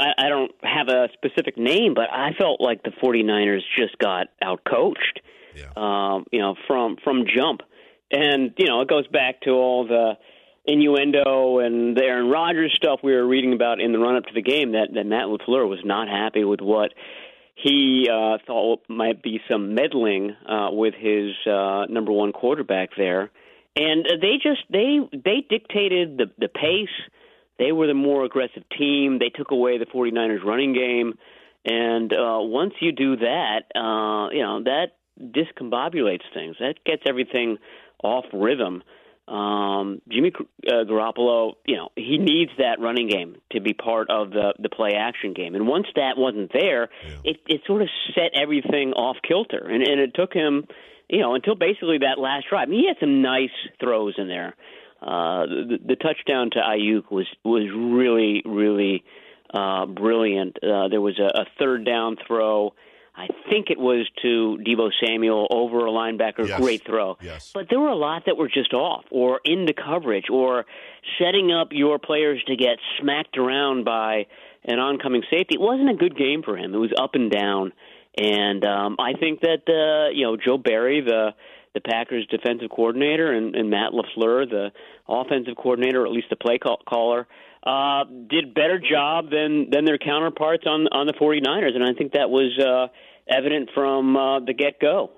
I, I don't have a specific name, but I felt like the 49ers just got outcoached. Yeah. Um, you know, from from jump, and you know, it goes back to all the innuendo and the Aaron Rodgers stuff we were reading about in the run up to the game. That that Matt Lafleur was not happy with what he uh, thought might be some meddling uh, with his uh, number one quarterback there, and they just they they dictated the the pace. They were the more aggressive team. They took away the 49ers running game, and uh, once you do that, uh, you know that discombobulates things. That gets everything off rhythm. Um, Jimmy uh, Garoppolo, you know, he needs that running game to be part of the the play action game. And once that wasn't there, Yeah. it it sort of set everything off kilter. And and it took him, you know, until basically that last drive. I mean, he had some nice throws in there. Uh, the, the touchdown to Aiyuk was was really really uh, brilliant. Uh, there was a, a third down throw. I think it was to Deebo Samuel over a linebacker. Yes. Great throw. Yes. But there were a lot that were just off, or into coverage, or setting up your players to get smacked around by an oncoming safety. It wasn't a good game for him. It was up and down, and um, I think that uh, you know Joe Barry, the the Packers defensive coordinator, and, and Matt Lafleur, the offensive coordinator, or at least the play call- caller, uh, did better job than than their counterparts on on the 49ers, and I think that was uh, evident from uh, the get go.